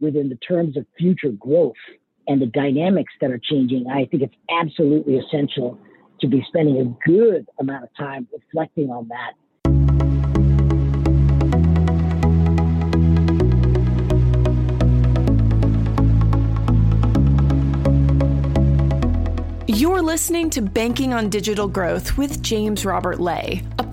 within the terms of future growth and the dynamics that are changing, I think it's absolutely essential to be spending a good amount of time reflecting on that. You're listening to Banking on Digital Growth with James Robert Lay, a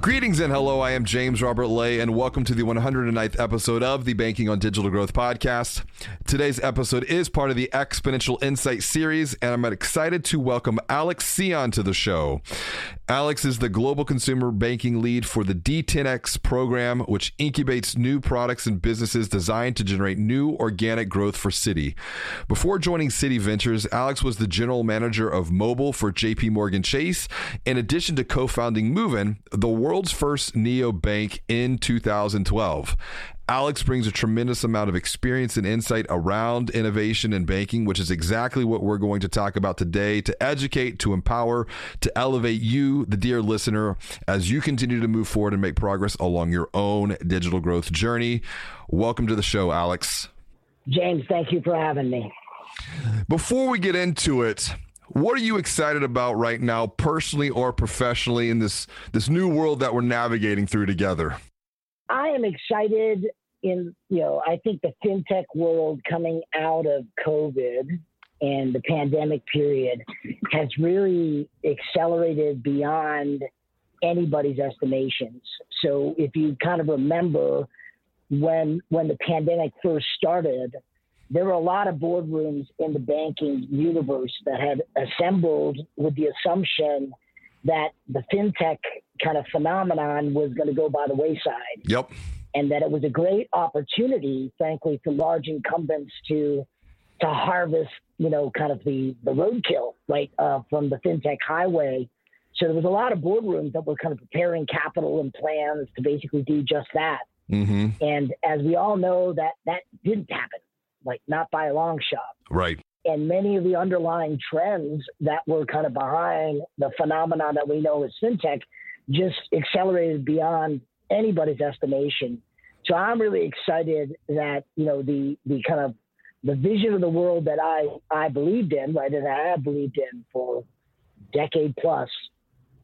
Greetings and hello. I am James Robert Lay, and welcome to the 109th episode of the Banking on Digital Growth podcast. Today's episode is part of the Exponential Insight series, and I'm excited to welcome Alex Sion to the show. Alex is the global consumer banking lead for the D10X program, which incubates new products and businesses designed to generate new organic growth for Citi. Before joining Citi Ventures, Alex was the general manager of mobile for JP Morgan Chase, in addition to co founding Moven, the world's first neo bank in 2012. Alex brings a tremendous amount of experience and insight around innovation and banking, which is exactly what we're going to talk about today to educate, to empower, to elevate you, the dear listener, as you continue to move forward and make progress along your own digital growth journey. Welcome to the show, Alex. James, thank you for having me. Before we get into it, what are you excited about right now, personally or professionally, in this this new world that we're navigating through together? I am excited in you know I think the fintech world coming out of COVID and the pandemic period has really accelerated beyond anybody's estimations. So if you kind of remember when when the pandemic first started, there were a lot of boardrooms in the banking universe that had assembled with the assumption that the fintech kind of phenomenon was going to go by the wayside. Yep. And that it was a great opportunity, frankly, for large incumbents to to harvest, you know, kind of the the roadkill, right, uh, from the fintech highway. So there was a lot of boardrooms that were kind of preparing capital and plans to basically do just that. Mm-hmm. And as we all know, that that didn't happen like not by a long shot. Right. And many of the underlying trends that were kind of behind the phenomenon that we know as fintech just accelerated beyond anybody's estimation. So I'm really excited that, you know, the the kind of the vision of the world that I, I believed in, right, and I have believed in for decade plus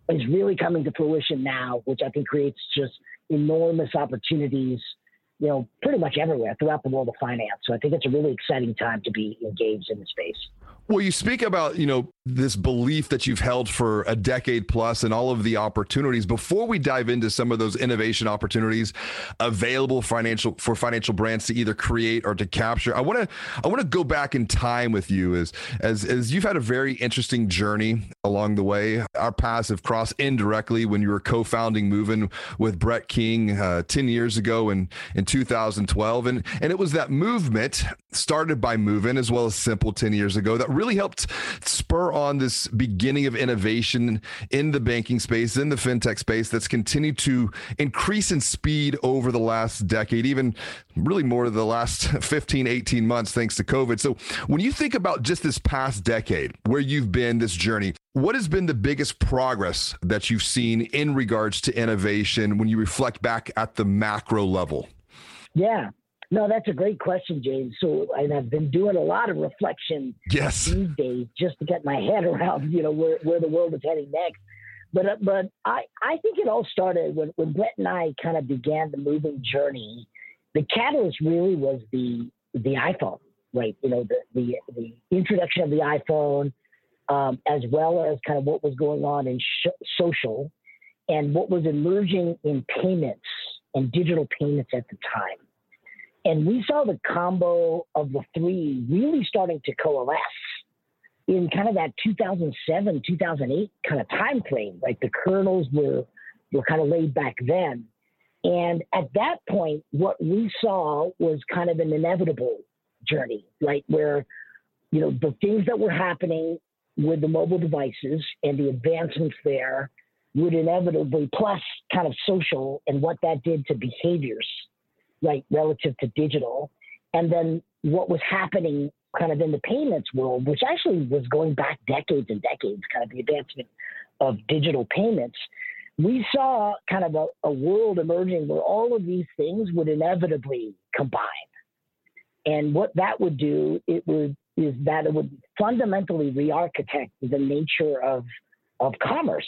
is really coming to fruition now, which I think creates just enormous opportunities you know, pretty much everywhere throughout the world of finance. So I think it's a really exciting time to be engaged in the space. Well, you speak about, you know, this belief that you've held for a decade plus and all of the opportunities. Before we dive into some of those innovation opportunities available financial for financial brands to either create or to capture, I want to I want to go back in time with you as as as you've had a very interesting journey along the way. Our paths have crossed indirectly when you were co-founding Moven with Brett King uh, 10 years ago in in 2012 and and it was that movement started by Moven as well as Simple 10 years ago that really helped spur on this beginning of innovation in the banking space, in the fintech space that's continued to increase in speed over the last decade, even really more the last 15, 18 months, thanks to COVID. So when you think about just this past decade, where you've been, this journey, what has been the biggest progress that you've seen in regards to innovation when you reflect back at the macro level? Yeah, no, that's a great question, James. So, and I've been doing a lot of reflection yes. these days just to get my head around, you know, where, where the world is heading next. But uh, but I, I think it all started when, when Brett and I kind of began the Moven journey. The catalyst really was the the iPhone, right? You know, the the, the introduction of the iPhone, um, as well as kind of what was going on in sh- social, and what was emerging in payments and digital payments at the time. And we saw the combo of the three really starting to coalesce in kind of that 2007, 2008 kind of time frame. Like the kernels were were kind of laid back then. And at that point, what we saw was kind of an inevitable journey, right? Where you know, the things that were happening with the mobile devices and the advancements there would inevitably, plus kind of social and what that did to behaviors, right, relative to digital. And then what was happening kind of in the payments world, which actually was going back decades and decades, kind of the advancement of digital payments. We saw kind of a, a world emerging where all of these things would inevitably combine. And what that would do, it would is that it would fundamentally re-architect the nature of of commerce,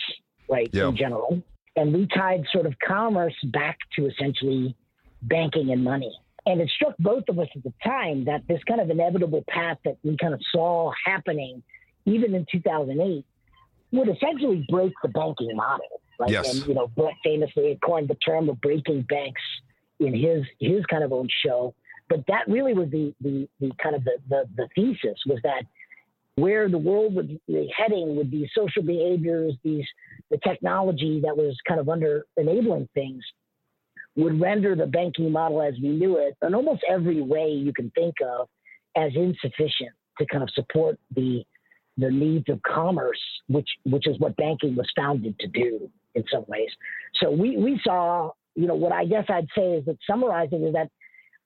right, yeah. in general. And we tied sort of commerce back to essentially banking and money. And it struck both of us at the time that this kind of inevitable path that we kind of saw happening, even in 2008, would essentially break the banking model. Right? Yes. And, you know, Brett famously coined the term of breaking banks in his his kind of own show. But that really was the the, the kind of the, the, the thesis was that where the world would be heading with these social behaviors, these the technology that was kind of under enabling things would render the banking model as we knew it in almost every way you can think of as insufficient to kind of support the the needs of commerce, which which is what banking was founded to do in some ways. So we we saw, you know, what I guess I'd say is that summarizing is that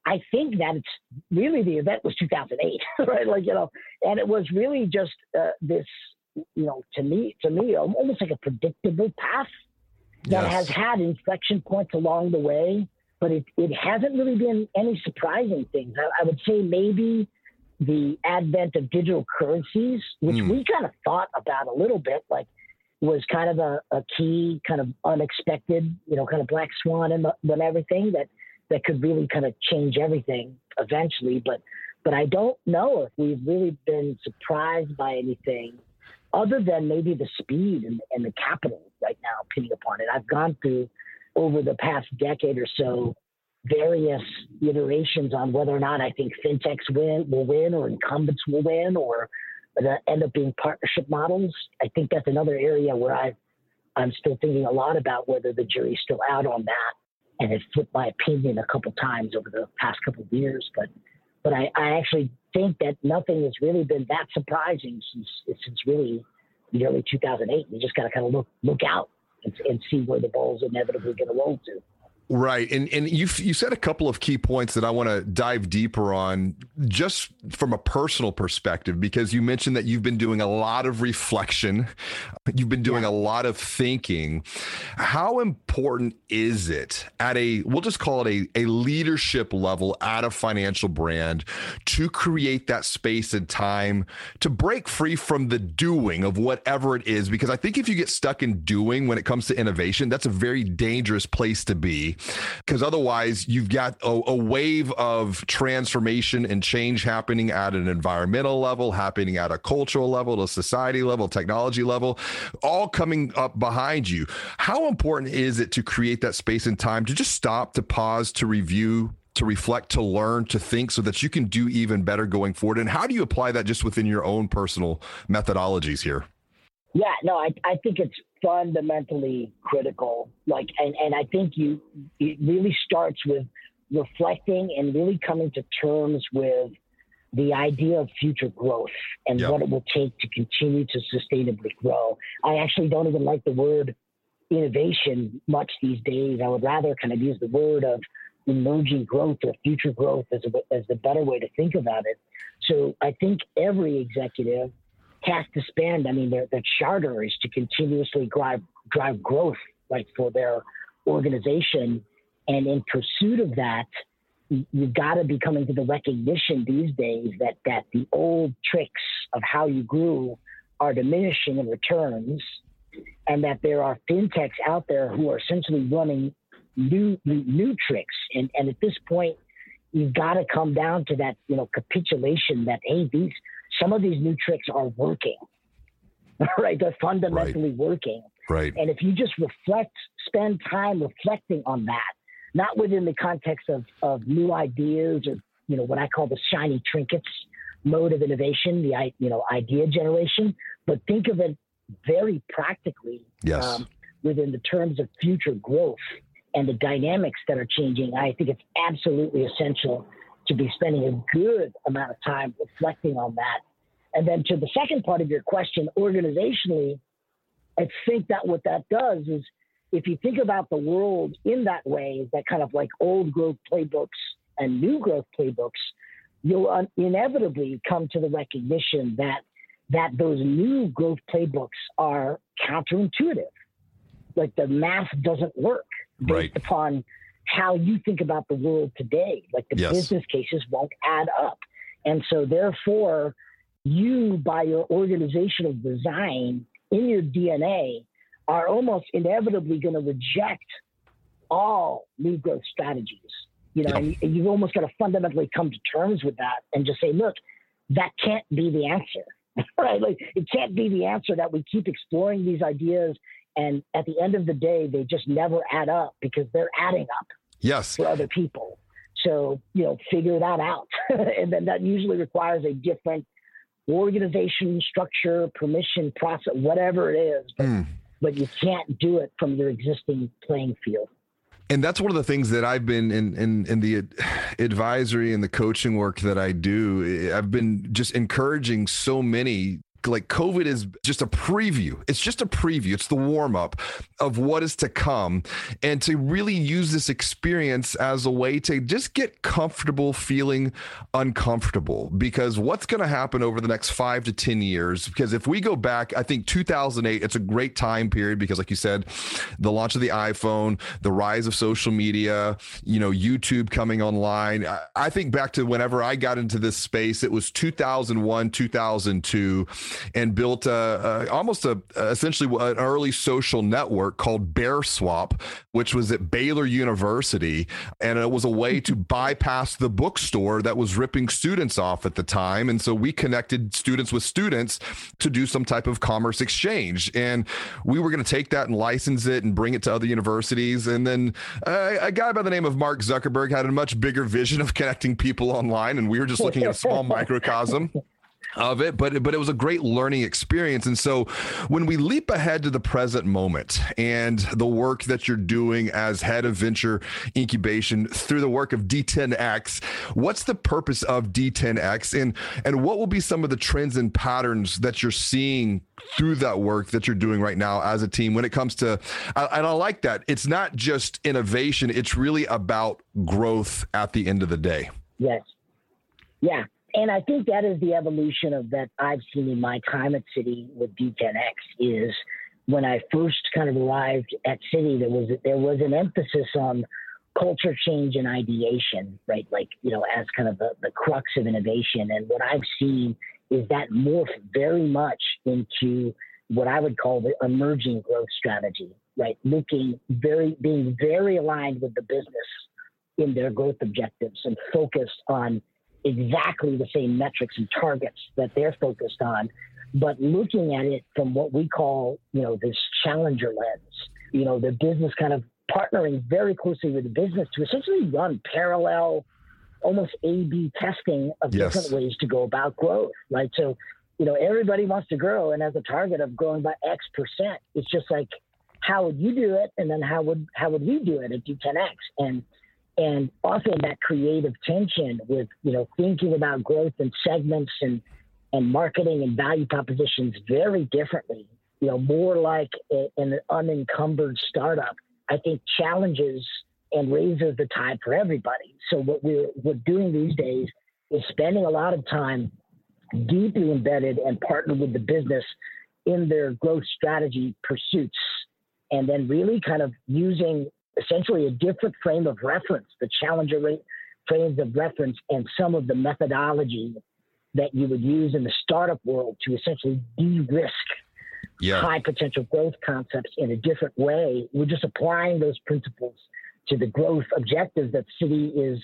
I think that it's really the event was 2008, right? Like you know, and it was really just uh, this, you know, to me to me almost like a predictable path that yes. has had inflection points along the way, but it, it hasn't really been any surprising things. I, I would say maybe the advent of digital currencies, which mm. we kind of thought about a little bit, like was kind of a, a key, kind of unexpected, you know, kind of black swan and, and everything that that could really kind of change everything eventually. But but I don't know if we've really been surprised by anything other than maybe the speed and, and the capital right now pinning upon it. I've gone through over the past decade or so various iterations on whether or not I think fintechs win will win or incumbents will win or end up being partnership models. I think that's another area where I I'm still thinking a lot about whether the jury's still out on that and have flipped my opinion a couple times over the past couple of years. But but I, I actually think that nothing has really been that surprising since since really the early 2008. You just got to kind of look look out and, and see where the ball's inevitably going to roll to. Right, and and you you said a couple of key points that I want to dive deeper on, just from a personal perspective, because you mentioned that you've been doing a lot of reflection, you've been doing yeah. a lot of thinking. How important is it at a we'll just call it a a leadership level at a financial brand to create that space and time to break free from the doing of whatever it is? Because I think if you get stuck in doing when it comes to innovation, that's a very dangerous place to be because otherwise you've got a, a, wave of transformation and change happening at an environmental level, happening at a cultural level, a society level, technology level, all coming up behind you. How important is it to create that space and time to just stop, to pause, to review? To reflect, to learn, to think so that you can do even better going forward? And how do you apply that just within your own personal methodologies here? Yeah, no, I, I think it's fundamentally critical. Like, and, and I think you, it really starts with reflecting and really coming to terms with the idea of future growth and yep. what it will take to continue to sustainably grow. I actually don't even like the word innovation much these days. I would rather kind of use the word of emerging growth or future growth as a, as the better way to think about it. So I think every executive has to spend. I mean, their, their charter is to continuously drive drive growth, like for their organization. And in pursuit of that, you've got to be coming to the recognition these days that that the old tricks of how you grew are diminishing in returns, and that there are fintechs out there who are essentially running new new tricks. And and at this point, you've got to come down to that you know capitulation that hey these some of these new tricks are working, right? They're fundamentally right. working. Right. And if you just reflect, spend time reflecting on that, not within the context of, of new ideas or, you know, what I call the shiny trinkets mode of innovation, the, you know, idea generation, but think of it very practically yes. Um, within the terms of future growth and the dynamics that are changing. I think it's absolutely essential to be spending a good amount of time reflecting on that And then to the second part of your question, organizationally, I think that what that does is if you think about the world in that way, that kind of like old growth playbooks and new growth playbooks, you'll inevitably come to the recognition that that those new growth playbooks are counterintuitive. Like the math doesn't work based right. upon how you think about the world today. Like the yes. business cases won't add up. And so therefore, you by your organizational design in your DNA are almost inevitably going to reject all new growth strategies. You know, yep. and you've almost got to fundamentally come to terms with that and just say, look, that can't be the answer, right? Like it can't be the answer that we keep exploring these ideas, and at the end of the day, they just never add up because they're adding up. Yes. For other people. So you know, figure that out, and then that usually requires a different organization structure, permission process, whatever it is. But, mm. but you can't do it from your existing playing field and that's one of the things that I've been in, in in the advisory and the coaching work that I do. I've been just encouraging so many like COVID is just a preview. It's just a preview. It's the warm up of what is to come. And to really use this experience as a way to just get comfortable feeling uncomfortable because what's going to happen over the next five to 10 years? Because if we go back, I think 2008, it's a great time period because, like you said, the launch of the iPhone, the rise of social media, you know, YouTube coming online. I think back to whenever I got into this space, it was 2001, 2002 and built almost a essentially an early social network called Bear Swap, which was at Baylor University, and it was a way to bypass the bookstore that was ripping students off at the time, and so we connected students with students to do some type of commerce exchange, and we were going to take that and license it and bring it to other universities, and then uh, a guy by the name of Mark Zuckerberg had a much bigger vision of connecting people online, and we were just looking at a small microcosm of it but but it was a great learning experience. And so when we leap ahead to the present moment and the work that you're doing as head of venture incubation through the work of D10X what's the purpose of D10X and and what will be some of the trends and patterns that you're seeing through that work that you're doing right now as a team when it comes to and I like that. It's not just innovation. It's really about growth at the end of the day. Yes. Yeah and I think that is the evolution of that I've seen in my time at Citi with D10X is when I first kind of arrived at Citi, there was there was an emphasis on culture change and ideation, right? Like you know, as kind of the, the crux of innovation. And what I've seen is that morph very much into what I would call the emerging growth strategy, right? Looking very, being very aligned with the business in their growth objectives and focused on exactly the same metrics and targets that they're focused on, but looking at it from what we call, you know, this challenger lens, you know, the business kind of partnering very closely with the business to essentially run parallel, almost A B testing of yes. different ways to go about growth, right? So, you know, everybody wants to grow and has a target of growing by X percent. It's just like, how would you do it? And then how would how would we do it at D10X? And and often that creative tension with you know thinking about growth and segments and and marketing and value propositions very differently you know more like a, an unencumbered startup i think challenges and raises the tide for everybody. So what we're we're doing these days is spending a lot of time deeply embedded and partnered with the business in their growth strategy pursuits and then really kind of using essentially a different frame of reference, the challenger rate frames of reference, and some of the methodology that you would use in the startup world to essentially de-risk yeah. high potential growth concepts in a different way. We're just applying those principles to the growth objectives that Citi is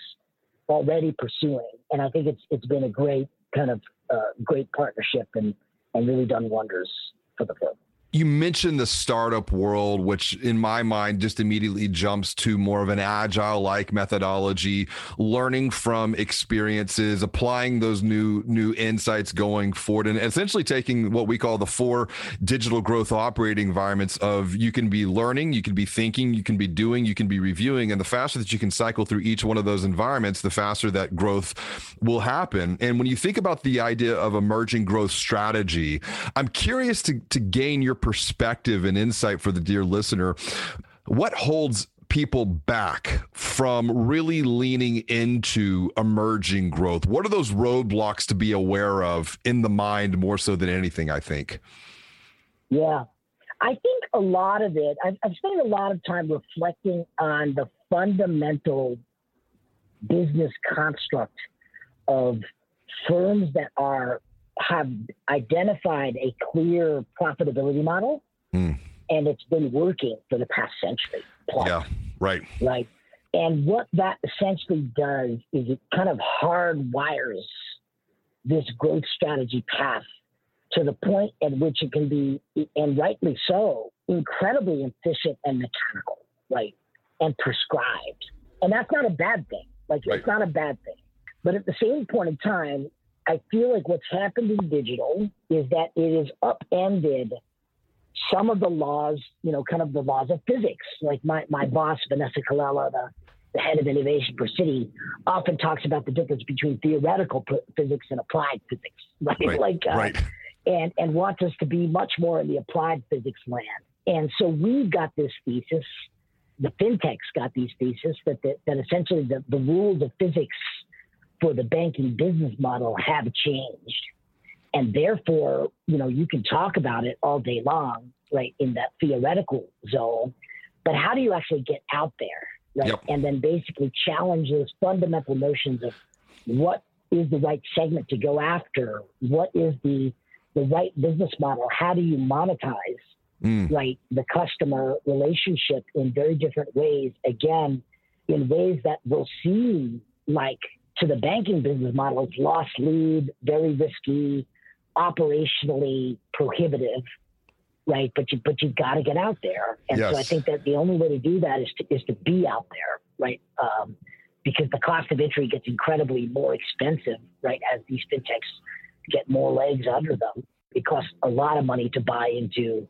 already pursuing, and I think it's it's been a great kind of uh, great partnership and and really done wonders for the firm you mentioned the startup world, which in my mind just immediately jumps to more of an agile like methodology, learning from experiences, applying those new new insights going forward, and essentially taking what we call the four digital growth operating environments of you can be learning, you can be thinking, you can be doing, you can be reviewing, and the faster that you can cycle through each one of those environments, the faster that growth will happen. And when you think about the idea of emerging growth strategy, I'm curious to to gain your perspective and insight for the dear listener. What holds people back from really leaning into emerging growth? What are those roadblocks to be aware of in the mind more so than anything, I think? Yeah. I think a lot of it, I've, I've spent a lot of time reflecting on the fundamental business construct of firms that are have identified a clear profitability model mm. and it's been working for the past century plus. Yeah, right. Right. And what that essentially does is it kind of hardwires this growth strategy path to the point at which it can be, and rightly so, incredibly efficient and mechanical, right? And prescribed. And that's not a bad thing. Like, right. it's not a bad thing. But at the same point in time, I feel like what's happened in digital is that it has upended some of the laws, you know, kind of the laws of physics. Like my, my boss, Vanessa Colella, the, the head of innovation for Citi, often talks about the difference between theoretical p- physics and applied physics, right? right. like, uh, right. and and wants us to be much more in the applied physics land. And so we've got this thesis. The fintechs got these theses that that, that essentially the, the rules of physics for the banking business model have changed. And therefore, you know, you can talk about it all day long, right, in that theoretical zone. But how do you actually get out there, right? Yep. And then basically challenge those fundamental notions of what is the right segment to go after? What is the the right business model? How do you monetize, mm. right, the customer relationship in very different ways? Again, in ways that will seem like to the banking business model, is lost lead, very risky, operationally prohibitive, right? But you but you've got to get out there, and yes. so I think that the only way to do that is to is to be out there, right? Um, because the cost of entry gets incredibly more expensive, right? As these fintechs get more legs under them, it costs a lot of money to buy into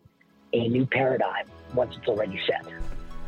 a new paradigm once it's already set.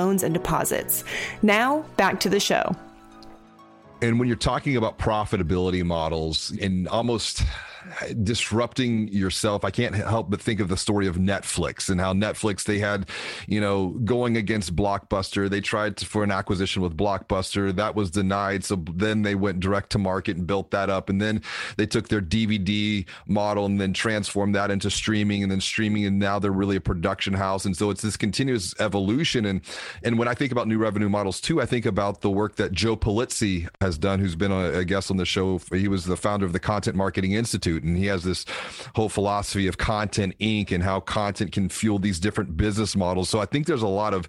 loans and deposits. Now, back to the show. And when you're talking about profitability models and almost disrupting yourself. I can't help but think of the story of Netflix and how Netflix they had, you know, going against Blockbuster. They tried to, for an acquisition with Blockbuster, that was denied. So then they went direct to market and built that up, and then they took their DVD model and then transformed that into streaming, and then streaming, and now they're really a production house. And so it's this continuous evolution. And and when I think about new revenue models too, I think about the work that Joe Pulizzi has done, who's been a, a guest on the show. He was the founder of the Content Marketing Institute Institute. And he has this whole philosophy of Content Inc. and how content can fuel these different business models. So I think there's a lot of,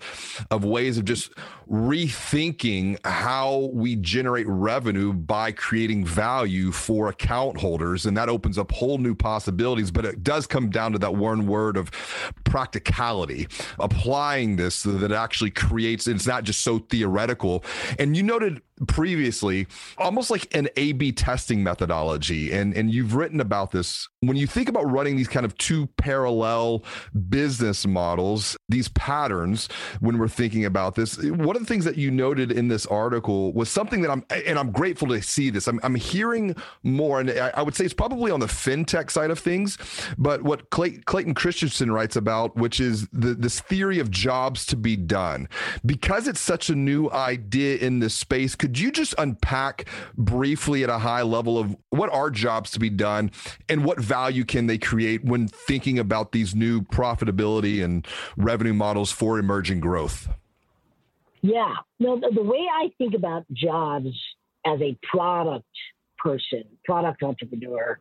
of ways of just rethinking how we generate revenue by creating value for account holders. And that opens up whole new possibilities. But it does come down to that one word of practicality, applying this so that it actually creates, it's not just so theoretical. And you noted previously almost like an A B testing methodology. And, and you've written about this when you think about running these kind of two parallel business models, these patterns, when we're thinking about this, one of the things that you noted in this article was something that I'm, and I'm grateful to see this. I'm, I'm hearing more, and I, would say it's probably on the fintech side of things, but what Clay, Clayton Christensen writes about, which is the, this theory of jobs to be done. Because it's such a new idea in this space, could you just unpack briefly at a high level of what are jobs to be done and what value can they create when thinking about these new profitability and revenue models for emerging growth? Yeah. No, the, the way I think about jobs as a product person, product entrepreneur,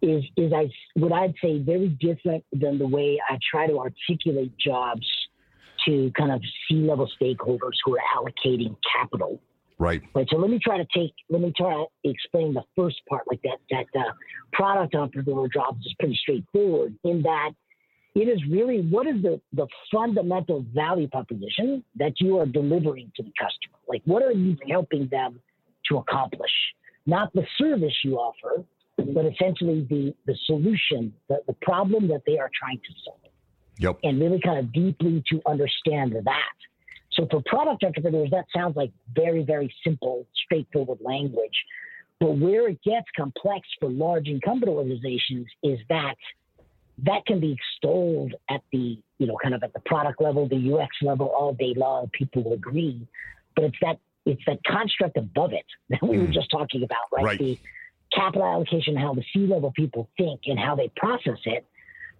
is is I what I'd say very different than the way I try to articulate jobs to kind of C level stakeholders who are allocating capital Right. Right. So let me try to take, let me try to explain the first part like that. That uh, product entrepreneur jobs is pretty straightforward in that it is really what is the, the fundamental value proposition that you are delivering to the customer? Like, what are you helping them to accomplish? Not the service you offer, but essentially the, the solution, the, the problem that they are trying to solve. Yep. And really kind of deeply to understand that. So for product entrepreneurs, that sounds like very, very simple, straightforward language. But where it gets complex for large incumbent organizations is that that can be extolled at the, you know, kind of at the product level, the UX level all day long. People will agree. But it's that it's that construct above it that we were mm. just talking about, right? right? The capital allocation, how the C level people think and how they process it.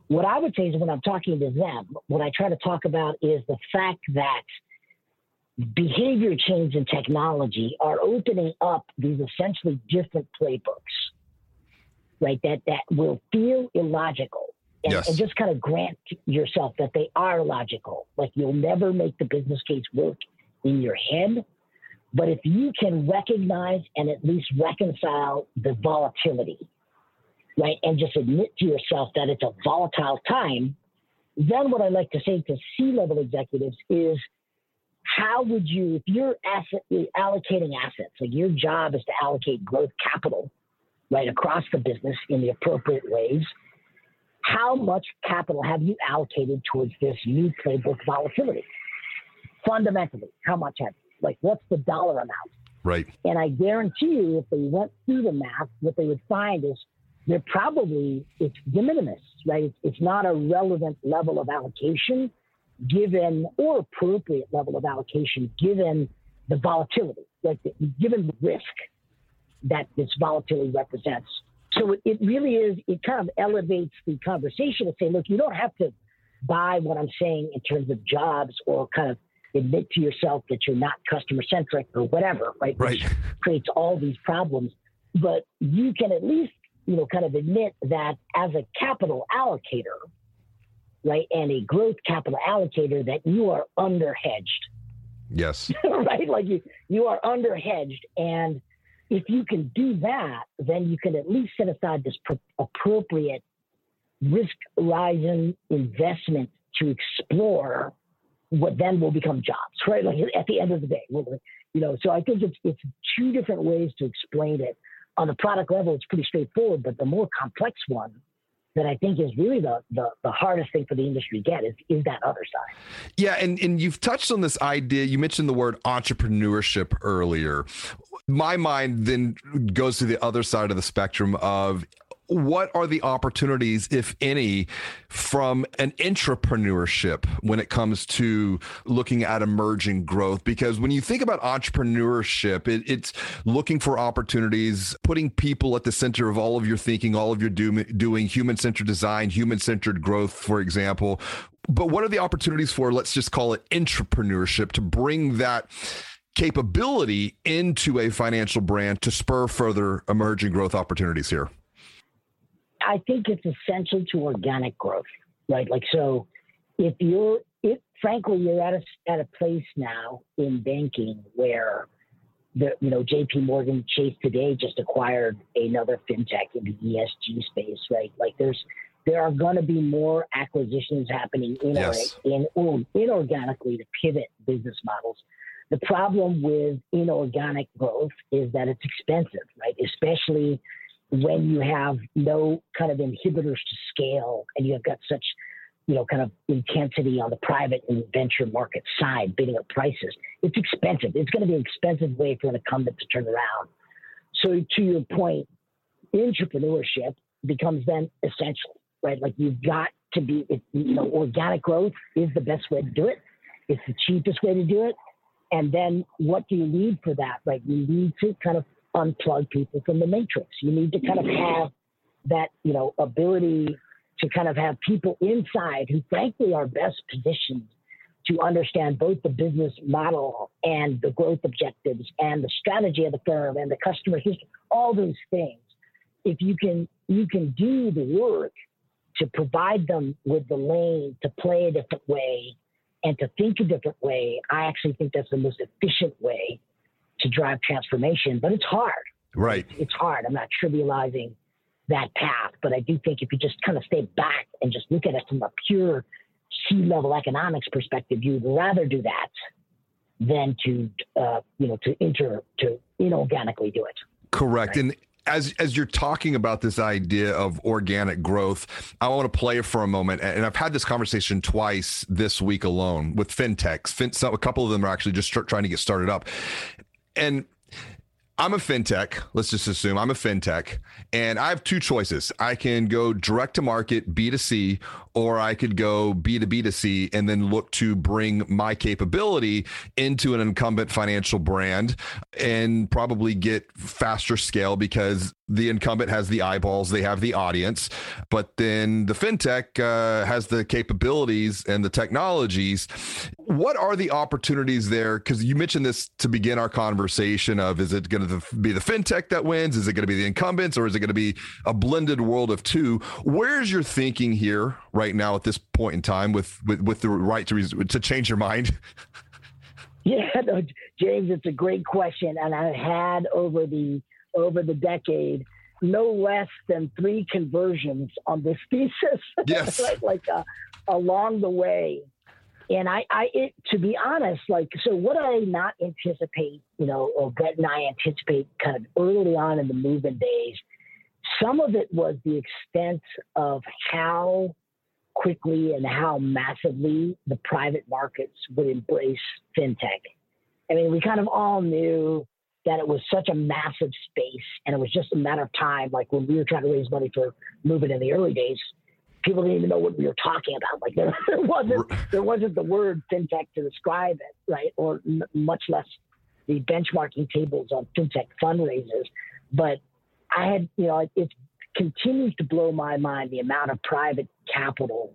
What I would say is when I'm talking to them, what I try to talk about is the fact that behavior change and technology are opening up these essentially different playbooks, right? That that will feel illogical. And, yes. and just kind of grant yourself that they are logical. Like you'll never make the business case work in your head. But if you can recognize and at least reconcile the volatility, right, and just admit to yourself that it's a volatile time, then what I like to say to C level executives is how would you, if you're asset allocating assets, like your job is to allocate growth capital, right, across the business in the appropriate ways, how much capital have you allocated towards this new playbook volatility? Fundamentally, how much have you? Like, what's the dollar amount? Right. And I guarantee you, if they went through the math, what they would find is they're probably, it's de minimis, right? It's, it's not a relevant level of allocation given or appropriate level of allocation given the volatility, like the, given the risk that this volatility represents. So it really is, it kind of elevates the conversation to say, look, you don't have to buy what I'm saying in terms of jobs or kind of admit to yourself that you're not customer centric or whatever, right? Right. Which creates all these problems. But you can at least, you know, kind of admit that as a capital allocator, right, and a growth capital allocator that you are under hedged. Yes. right? Like you, you are under hedged. And if you can do that, then you can at least set aside this pro- appropriate risk rising investment to explore what then will become jobs, right? Like at the end of the day, you know, so I think it's, it's two different ways to explain it. On the product level, it's pretty straightforward, but the more complex one that I think is really the, the, the hardest thing for the industry to get is, is that other side. Yeah, and, and you've touched on this idea. You mentioned the word entrepreneurship earlier. My mind then goes to the other side of the spectrum of what are the opportunities, if any, from an entrepreneurship when it comes to looking at emerging growth? Because when you think about entrepreneurship, it, it's looking for opportunities, putting people at the center of all of your thinking, all of your do, doing, human centered design, human centered growth, for example. But what are the opportunities for, let's just call it entrepreneurship, to bring that? capability into a financial brand to spur further emerging growth opportunities here? I think it's essential to organic growth, right? Like, so if you're, if frankly, you're at a, at a place now in banking where the, you know, JP Morgan Chase today just acquired another fintech in the ESG space, right? Like there's, there are going to be more acquisitions happening in, yes. in, um, inorganically to pivot business models. The problem with inorganic growth is that it's expensive, right? Especially when you have no kind of inhibitors to scale and you have got such you know, kind of intensity on the private and venture market side, bidding up prices. It's expensive. It's going to be an expensive way for an incumbent to turn around. So, to your point, entrepreneurship becomes then essential, right? Like you've got to be, you know, organic growth is the best way to do it. It's the cheapest way to do it. And then what do you need for that? Right? You need to kind of unplug people from the matrix. You need to kind of have that, you know, ability to kind of have people inside who frankly are best positioned to understand both the business model and the growth objectives and the strategy of the firm and the customer history, all those things. If you can you can do the work to provide them with the lane to play a different way and to think a different way, I actually think that's the most efficient way to drive transformation. But it's hard. Right. It's hard. I'm not trivializing that path. But I do think if you just kind of stay back and just look at it from a pure C level economics perspective, you'd rather do that than to, uh, you know, to enter to inorganically do it. Correct. Right? And as as you're talking about this idea of organic growth, I want to play for a moment. And I've had this conversation twice this week alone with fintechs. Fin, so a couple of them are actually just trying to get started up. And I'm a fintech. Let's just assume I'm a fintech, and I have two choices. I can go direct to market B2C, or I could go B2B to C and then look to bring my capability into an incumbent financial brand and probably get faster scale because the incumbent has the eyeballs, they have the audience, but then the fintech uh, has the capabilities and the technologies. What are the opportunities there? Because you mentioned this to begin our conversation of is it going to be the fintech that wins? Is it going to be the incumbents or is it going to be a blended world of two? Where's your thinking here right now at this point in time with with, with the right to to change your mind? Yeah, no, James, it's a great question, and I've had over the over the decade no less than three conversions on this thesis. Yes, right? like uh, along the way, and I, I, it, to be honest, like, so what I not anticipate, you know, or Brett and I anticipate kind of early on in the Moven days. Some of it was the extent of how quickly and how massively the private markets would embrace fintech. I mean, we kind of all knew that it was such a massive space and it was just a matter of time. Like when we were trying to raise money for Moven in the early days, people didn't even know what we were talking about. Like there, there wasn't there wasn't the word fintech to describe it, right? Or n- much less the benchmarking tables on fintech fundraisers. But I had, you know, it, continues to blow my mind the amount of private capital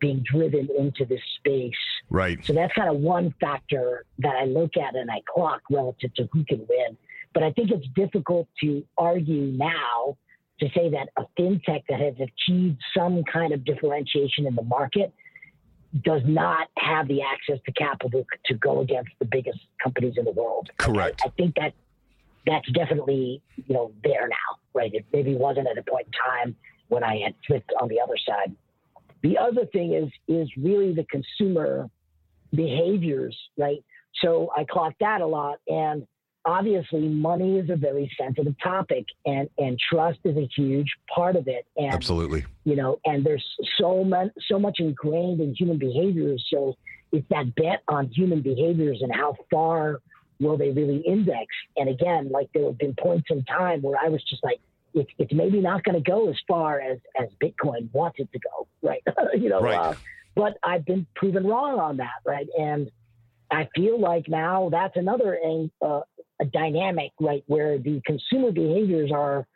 being driven into this space. Right. So that's kind of one factor that I look at and I clock relative to who can win. But I think it's difficult to argue now to say that a fintech that has achieved some kind of differentiation in the market does not have the access to capital to go against the biggest companies in the world. Correct. I, I think that that's definitely you know there now, right? It maybe wasn't at a point in time when I had flipped on the other side. The other thing is is really the consumer behaviors, right? So I clocked that a lot, and obviously money is a very sensitive topic, and and trust is a huge part of it. And absolutely, you know, and there's so much so much ingrained in human behaviors. So it's that bet on human behaviors and how far will they really index? And again, like there have been points in time where I was just like, it's, it's maybe not going to go as far as, as Bitcoin wants it to go, right? you know, right. Uh, but I've been proven wrong on that, right? And I feel like now that's another uh, a dynamic, right, where the consumer behaviors are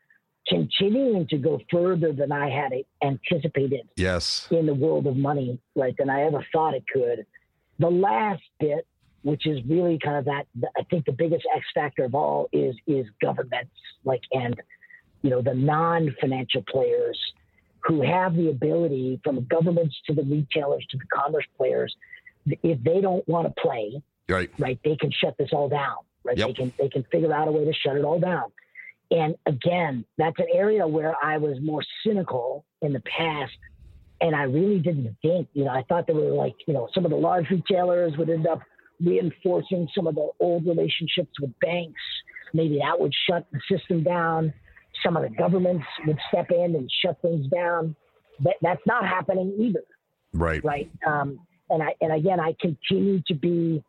continuing to go further than I had anticipated. Yes. In the world of money, right, than I ever thought it could. The last bit which is really kind of that. I think the biggest X factor of all is is governments, like and you know the non-financial players who have the ability, from governments to the retailers to the commerce players, if they don't want to play, right, right, they can shut this all down. Right, yep. they can they can figure out a way to shut it all down. And again, that's an area where I was more cynical in the past and I really didn't think, you know, I thought there were like, you know, some of the large retailers would end up reinforcing some of the old relationships with banks. Maybe that would shut the system down. some of the governments would step in and shut things down. But that's not happening either. Right. Right. Um, and I and again, I continue to be,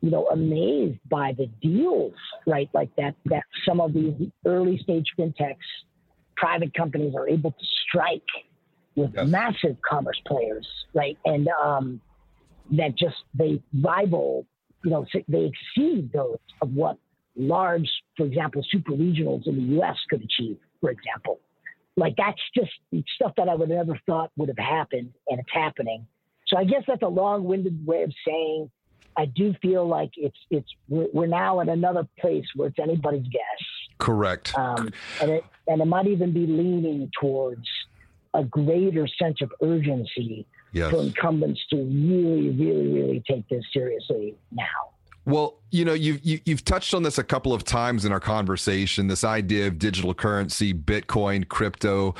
you know, amazed by the deals, right? Like that that some of these early stage fintechs, private companies are able to strike with yes. massive commerce players, right? And um, that just they rival, you know, they exceed those of what large, for example, super regionals in the U.S. could achieve, for example. Like that's just stuff that I would have never thought would have happened, and it's happening. So I guess that's a long-winded way of saying I do feel like it's it's we're now in another place where it's anybody's guess. Correct. Um, and it and it might even be leaning towards a greater sense of urgency yes. for incumbents to really, really, really take this seriously now. Well, you know, you've you, have you have touched on this a couple of times in our conversation. This idea of digital currency, Bitcoin, crypto.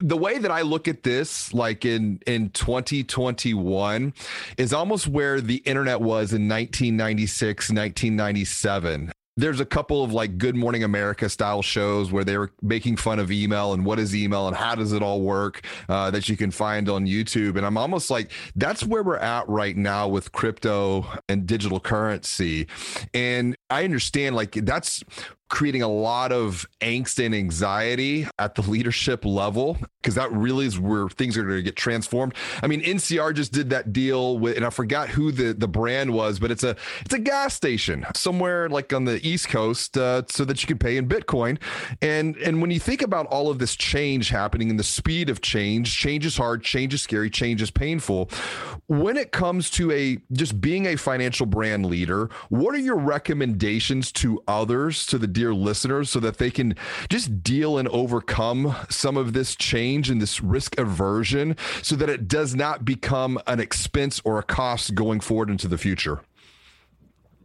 The way that I look at this, like in in 2021, is almost where the internet was in 1996, 1997 there's a couple of like Good Morning America style shows where they were making fun of email and what is email and how does it all work uh, that you can find on YouTube. And I'm almost like, that's where we're at right now with crypto and digital currency. And I understand like that's creating a lot of angst and anxiety at the leadership level because that really is where things are going to get transformed. I mean, NCR just did that deal with, and I forgot who the the brand was, but it's a it's a gas station somewhere like on the East Coast, uh, so that you can pay in Bitcoin. And and when you think about all of this change happening and the speed of change, change is hard, change is scary, change is painful. When it comes to a just being a financial brand leader, what are your recommendations to others to the dear listeners so that they can just deal and overcome some of this change and this risk aversion so that it does not become an expense or a cost going forward into the future?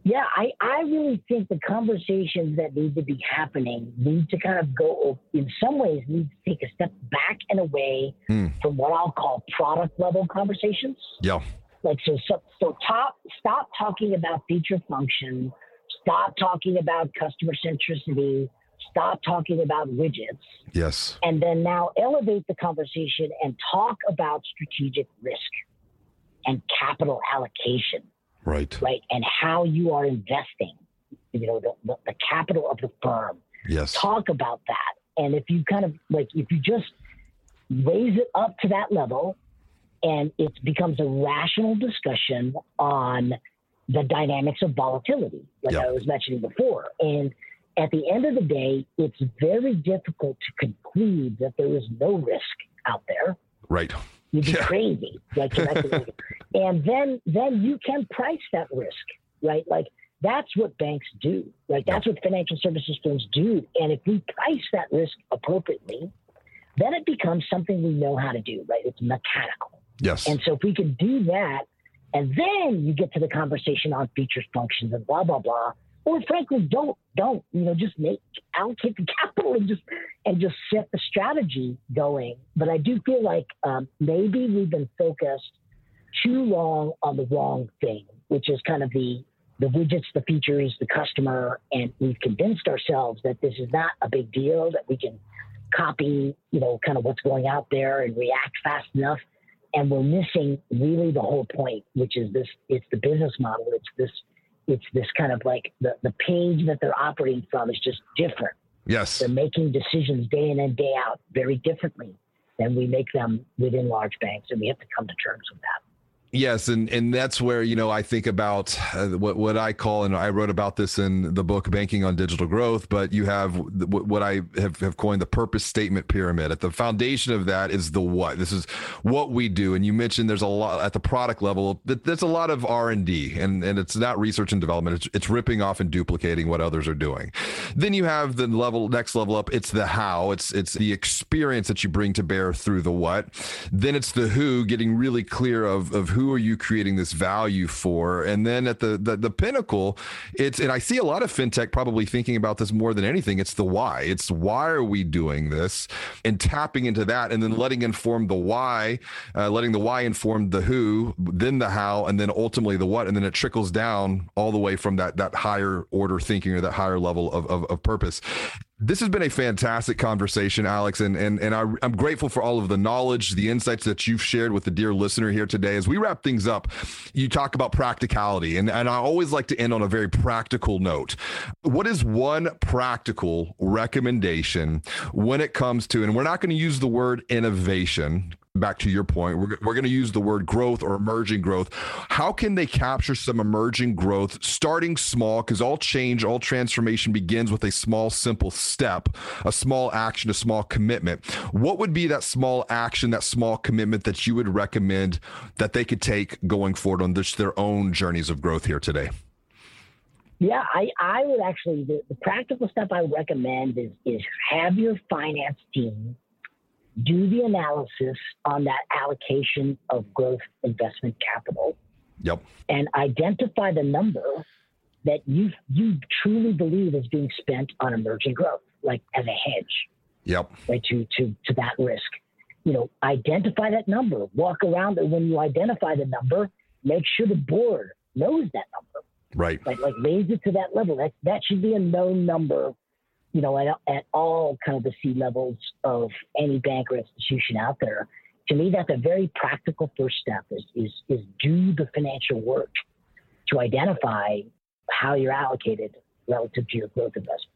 Yeah, I, I really think the conversations that need to be happening need to kind of go, in some ways, need to take a step back and away mm. from what I'll call product level conversations. Yeah. Like, so, so, so top, stop talking about feature function Stop talking about customer centricity. Stop talking about widgets. Yes. And then now elevate the conversation and talk about strategic risk and capital allocation. Right. Right. And how you are investing, you know, the, the, the capital of the firm. Yes. Talk about that. And if you kind of like, if you just raise it up to that level and it becomes a rational discussion on the dynamics of volatility, like yep. I was mentioning before. And at the end of the day, it's very difficult to conclude that there is no risk out there. Right. You'd be yeah. crazy. Like, and then then you can price that risk, right? Like that's what banks do. Like that's yep. what financial services firms do. And if we price that risk appropriately, then it becomes something we know how to do, right? It's mechanical. Yes. And so if we can do that and then you get to the conversation on features, functions, and blah blah blah. Or frankly, don't don't you know just make allocate the capital and just and just set the strategy going. But I do feel like um, maybe we've been focused too long on the wrong thing, which is kind of the the widgets, the features, the customer, and we've convinced ourselves that this is not a big deal, that we can copy, you know, kind of what's going out there and react fast enough and we're missing really the whole point, which is this: it's the business model. It's this, it's this kind of like the the page that they're operating from is just different. Yes, they're making decisions day in and day out very differently than we make them within large banks, and we have to come to terms with that. Yes, and and that's where you know I think about uh, what what I call, and I wrote about this in the book "Banking on Digital Growth." But you have what I have, have coined the purpose statement pyramid. At the foundation of that is the what. This is what we do, and you mentioned there's a lot at the product level. That's a lot of R and D, and and it's not research and development. It's it's ripping off and duplicating what others are doing. Then you have the level next level up. It's the how. It's it's the experience that you bring to bear through the what. Then it's the who, getting really clear of of who who are you creating this value for? And then at the, the the pinnacle, it's and I see a lot of fintech probably thinking about this more than anything. It's the why. It's why are we doing this, and tapping into that, and then letting inform the why, uh, letting the why inform the who, then the how, and then ultimately the what, and then it trickles down all the way from that that higher order thinking or that higher level of, of, of purpose This has been a fantastic conversation, Alex, and and and I, am grateful for all of the knowledge, the insights that you've shared with the dear listener here today. As we wrap things up, you talk about practicality, and and I always like to end on a very practical note. What is one practical recommendation when it comes to, and we're not going to use the word innovation back to your point, we're, we're going to use the word growth or emerging growth. How can they capture some emerging growth starting small? Because all change, all transformation begins with a small, simple step, a small action, a small commitment. What would be that small action, that small commitment that you would recommend that they could take going forward on this, their own journeys of growth here today? Yeah, I, I would actually, the, the practical stuff I recommend is, is have your finance team do the analysis on that allocation of growth investment capital. Yep. And identify the number that you you truly believe is being spent on emerging growth, like as a hedge. Yep. Right to to to that risk. You know, identify that number. Walk around it when you identify the number, make sure the board knows that number. Right. Like like raise it to that level. That that should be a known number you know, at, at all kind of the C levels of any bank or institution out there. To me, that's a very practical first step is, is, is do the financial work to identify how you're allocated relative to your growth investment.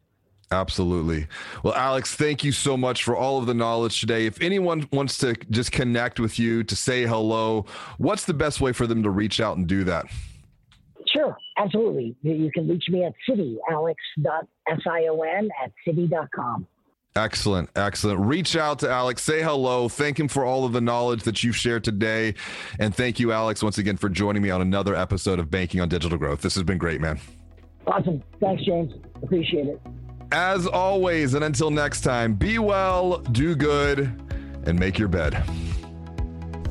Absolutely. Well, Alex, thank you so much for all of the knowledge today. If anyone wants to just connect with you to say hello, what's the best way for them to reach out and do that? Sure, absolutely. You can reach me at citi, alex.sion at citi.com. Excellent. Excellent. Reach out to Alex, say hello, thank him for all of the knowledge that you've shared today. And thank you, Alex, once again for joining me on another episode of Banking on Digital Growth. This has been great, man. Awesome. Thanks, James. Appreciate it. As always, and until next time, be well, do good, and make your bed.